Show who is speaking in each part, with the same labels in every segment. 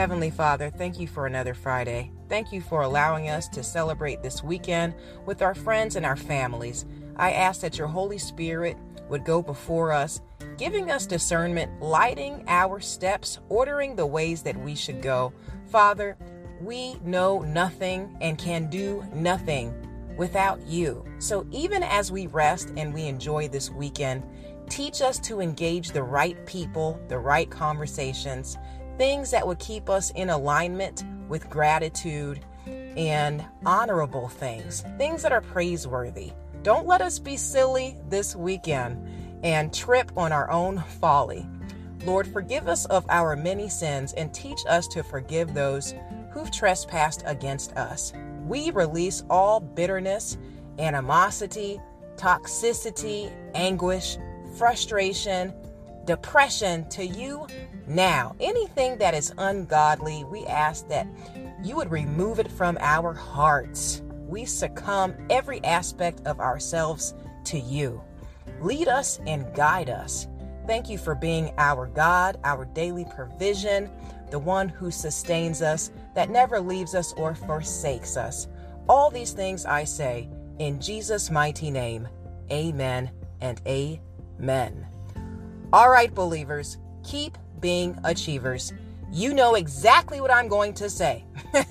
Speaker 1: Heavenly Father, thank you for another Friday. Thank you for allowing us to celebrate this weekend with our friends and our families. I ask that your Holy Spirit would go before us, giving us discernment, lighting our steps, ordering the ways that we should go. Father, we know nothing and can do nothing without you. So even as we rest and we enjoy this weekend, teach us to engage the right people, the right conversations, things that would keep us in alignment with gratitude and honorable things, things that are praiseworthy. Don't let us be silly this weekend and trip on our own folly. Lord, forgive us of our many sins and teach us to forgive those who've trespassed against us. We release all bitterness, animosity, toxicity, anguish, frustration, depression to you now. Anything that is ungodly, we ask that you would remove it from our hearts. We succumb every aspect of ourselves to you. Lead us and guide us. Thank you for being our God, our daily provision, the one who sustains us, that never leaves us or forsakes us. All these things I say in Jesus' mighty name. Amen and amen. All right, believers, keep being achievers. You know exactly what I'm going to say.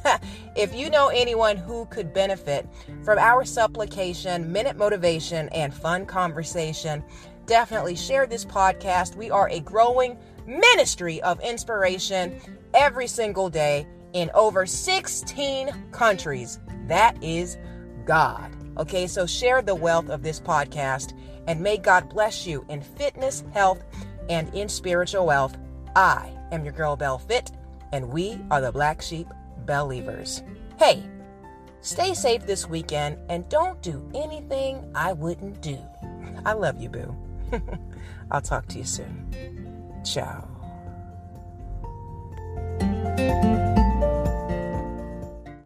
Speaker 1: if you know anyone who could benefit from our supplication, minute motivation, and fun conversation, definitely share this podcast. We are a growing ministry of inspiration every single day in over 16 countries. That is God. Okay, so share the wealth of this podcast and may God bless you in fitness, health, and in spiritual wealth. I am your girl Belle Fit, and we are the Black Sheep Believers. Hey, stay safe this weekend and don't do anything I wouldn't do. I love you, boo. I'll talk to you soon. Ciao.